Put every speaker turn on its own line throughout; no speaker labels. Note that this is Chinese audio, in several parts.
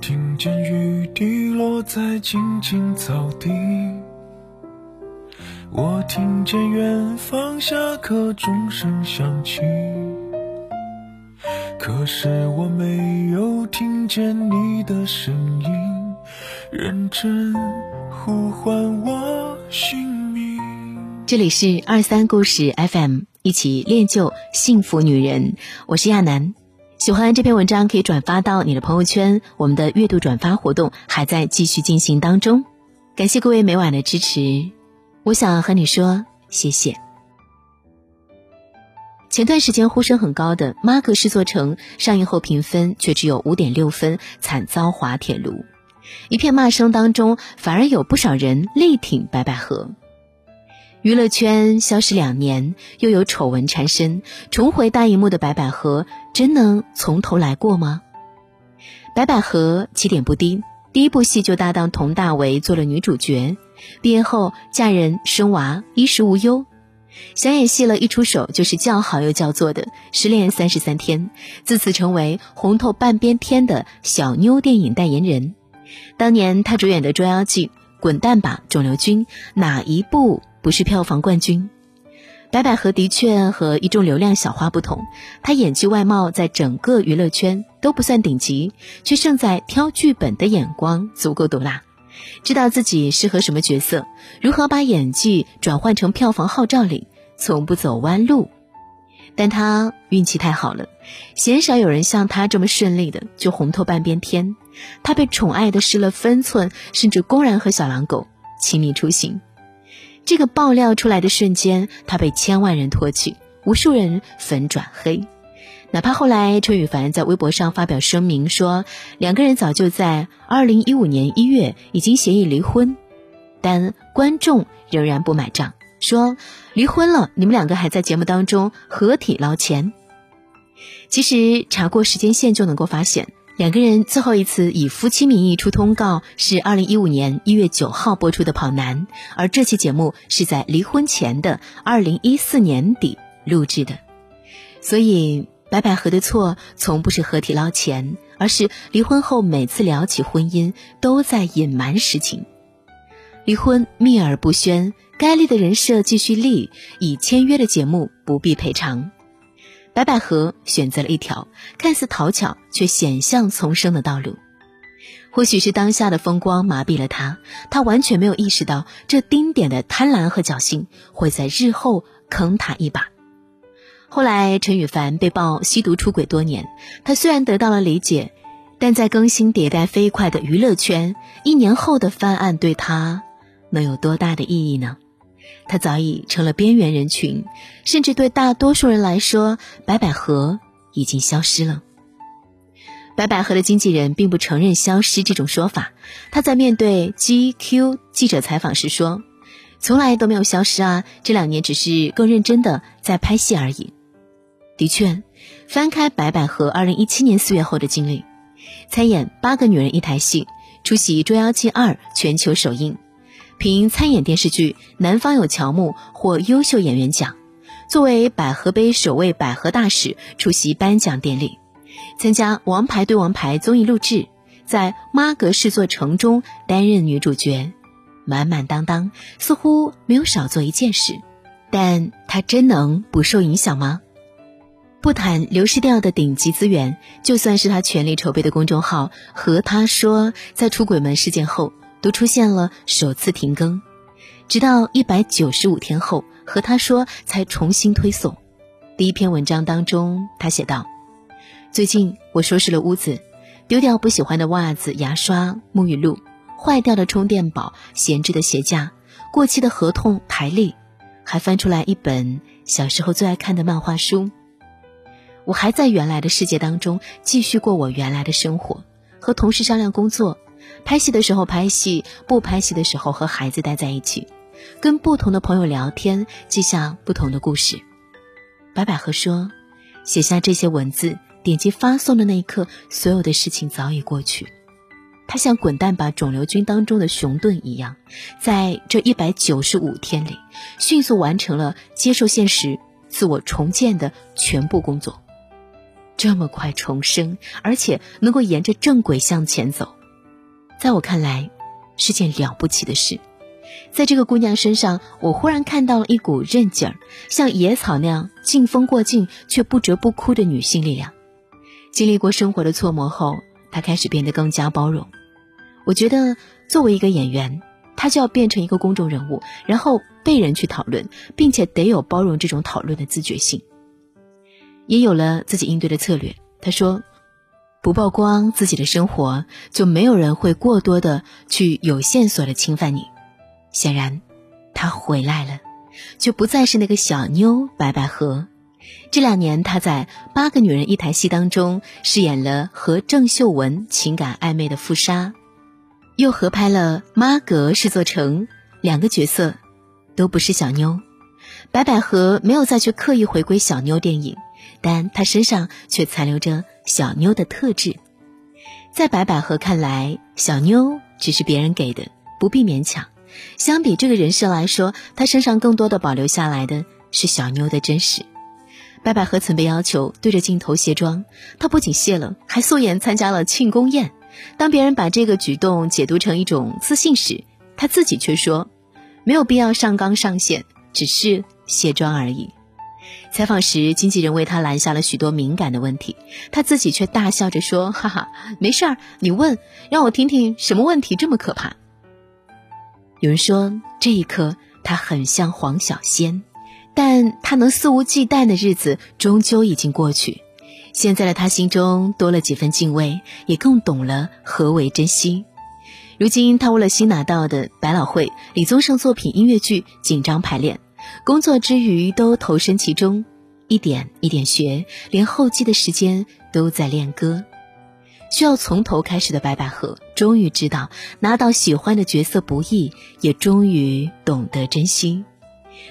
听见雨滴落在青青草地，我听见远方下课钟声响起，可是我没有听见你的声音，认真呼唤我姓名。
这里是二三故事 FM，一起练就幸福女人，我是亚楠。喜欢这篇文章，可以转发到你的朋友圈。我们的阅读转发活动还在继续进行当中，感谢各位每晚的支持。我想和你说谢谢。前段时间呼声很高的《妈阁试作成》上映后评分却只有五点六分，惨遭滑铁卢。一片骂声当中，反而有不少人力挺白百合。娱乐圈消失两年，又有丑闻缠身，重回大荧幕的白百合，真能从头来过吗？白百合起点不低，第一部戏就搭档佟大为做了女主角，毕业后嫁人生娃，衣食无忧。想演戏了，一出手就是叫好又叫座的《失恋三十三天》，自此成为红透半边天的小妞电影代言人。当年她主演的《捉妖记》《滚蛋吧，肿瘤君》，哪一部？不是票房冠军，白百合的确和一众流量小花不同，她演技外貌在整个娱乐圈都不算顶级，却胜在挑剧本的眼光足够毒辣，知道自己适合什么角色，如何把演技转换成票房号召力，从不走弯路。但她运气太好了，鲜少有人像她这么顺利的就红透半边天，她被宠爱的失了分寸，甚至公然和小狼狗亲密出行。这个爆料出来的瞬间，他被千万人唾弃，无数人粉转黑。哪怕后来陈羽凡在微博上发表声明说，两个人早就在二零一五年一月已经协议离婚，但观众仍然不买账，说离婚了，你们两个还在节目当中合体捞钱。其实查过时间线就能够发现。两个人最后一次以夫妻名义出通告是二零一五年一月九号播出的《跑男》，而这期节目是在离婚前的二零一四年底录制的。所以白百合的错从不是合体捞钱，而是离婚后每次聊起婚姻都在隐瞒实情。离婚秘而不宣，该立的人设继续立，已签约的节目不必赔偿。白百合选择了一条看似讨巧却险象丛生的道路，或许是当下的风光麻痹了他，他完全没有意识到这丁点的贪婪和侥幸会在日后坑他一把。后来陈羽凡被曝吸毒出轨多年，他虽然得到了理解，但在更新迭代飞快的娱乐圈，一年后的翻案对他能有多大的意义呢？他早已成了边缘人群，甚至对大多数人来说，白百合已经消失了。白百合的经纪人并不承认消失这种说法。他在面对 GQ 记者采访时说：“从来都没有消失啊，这两年只是更认真的在拍戏而已。”的确，翻开白百合2017年4月后的经历，参演《八个女人一台戏》，出席《捉妖记2》全球首映。凭参演电视剧《南方有乔木》获优秀演员奖，作为百合杯首位百合大使出席颁奖典礼，参加《王牌对王牌》综艺录制，在《妈阁试作成》中担任女主角，满满当当，似乎没有少做一件事。但她真能不受影响吗？不谈流失掉的顶级资源，就算是她全力筹备的公众号和她说，在出轨门事件后。都出现了首次停更，直到一百九十五天后，和他说才重新推送。第一篇文章当中，他写道：“最近我收拾了屋子，丢掉不喜欢的袜子、牙刷、沐浴露，坏掉的充电宝、闲置的鞋架、过期的合同、台历，还翻出来一本小时候最爱看的漫画书。我还在原来的世界当中继续过我原来的生活，和同事商量工作。”拍戏的时候拍戏，不拍戏的时候和孩子待在一起，跟不同的朋友聊天，记下不同的故事。白百合说：“写下这些文字，点击发送的那一刻，所有的事情早已过去。他像滚蛋吧肿瘤君当中的熊顿一样，在这一百九十五天里，迅速完成了接受现实、自我重建的全部工作。这么快重生，而且能够沿着正轨向前走，在我看来是件了不起的事。在这个姑娘身上，我忽然看到了一股韧劲儿，像野草那样劲风过境却不折不枯的女性力量。经历过生活的挫磨后，她开始变得更加包容。我觉得，作为一个演员，她就要变成一个公众人物，然后被人去讨论，并且得有包容这种讨论的自觉性。也有了自己应对的策略。她说：“不曝光自己的生活，就没有人会过多的去有线索的侵犯你。”显然，他回来了，就不再是那个小妞白百合。这两年，他在《八个女人一台戏》当中饰演了和郑秀文情感暧昧的富莎，又合拍了《妈阁是座城》，两个角色都不是小妞。白百合没有再去刻意回归小妞电影，但她身上却残留着小妞的特质。在白百合看来，小妞只是别人给的，不必勉强。相比这个人设来说，她身上更多的保留下来的是小妞的真实。白百合曾被要求对着镜头卸妆，她不仅卸了，还素颜参加了庆功宴。当别人把这个举动解读成一种自信时，她自己却说：“没有必要上纲上线，只是卸妆而已。”采访时，经纪人为他拦下了许多敏感的问题，他自己却大笑着说：“哈哈，没事儿，你问，让我听听什么问题这么可怕。”有人说，这一刻他很像黄小仙，但他能肆无忌惮的日子终究已经过去。现在的他心中多了几分敬畏，也更懂了何为珍惜。如今，他为了新拿到的百老汇李宗盛作品音乐剧紧张排练，工作之余都投身其中，一点一点学，连后期的时间都在练歌。需要从头开始的白百合，终于知道拿到喜欢的角色不易，也终于懂得珍惜。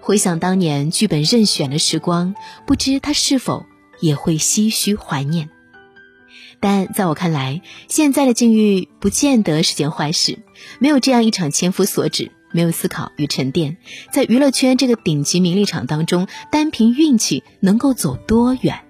回想当年剧本任选的时光，不知她是否也会唏嘘怀念。但在我看来，现在的境遇不见得是件坏事。没有这样一场千夫所指，没有思考与沉淀，在娱乐圈这个顶级名利场当中，单凭运气能够走多远？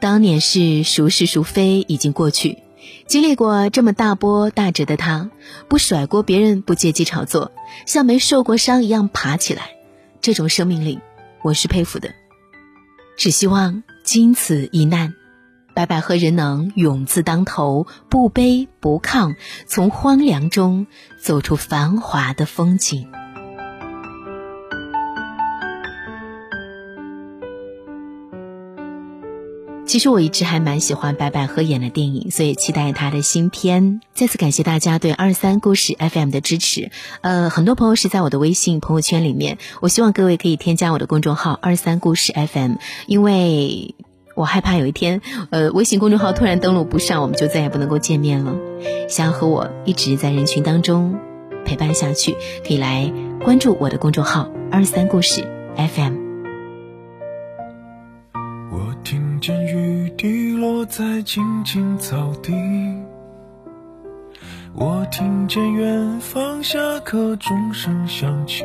当年是孰是孰非已经过去，经历过这么大波大折的他，不甩锅别人，不借机炒作，像没受过伤一样爬起来，这种生命力，我是佩服的。只希望经此一难，白百合仍能勇字当头，不卑不亢，从荒凉中走出繁华的风景。其实我一直还蛮喜欢白百合演的电影，所以期待她的新片。再次感谢大家对二三故事 FM 的支持。呃，很多朋友是在我的微信朋友圈里面，我希望各位可以添加我的公众号二三故事 FM，因为我害怕有一天，呃，微信公众号突然登录不上，我们就再也不能够见面了。想要和我一直在人群当中陪伴下去，可以来关注我的公众号二三故事 FM。
我听见雨滴落在青青草地，我听见远方下课钟声响起，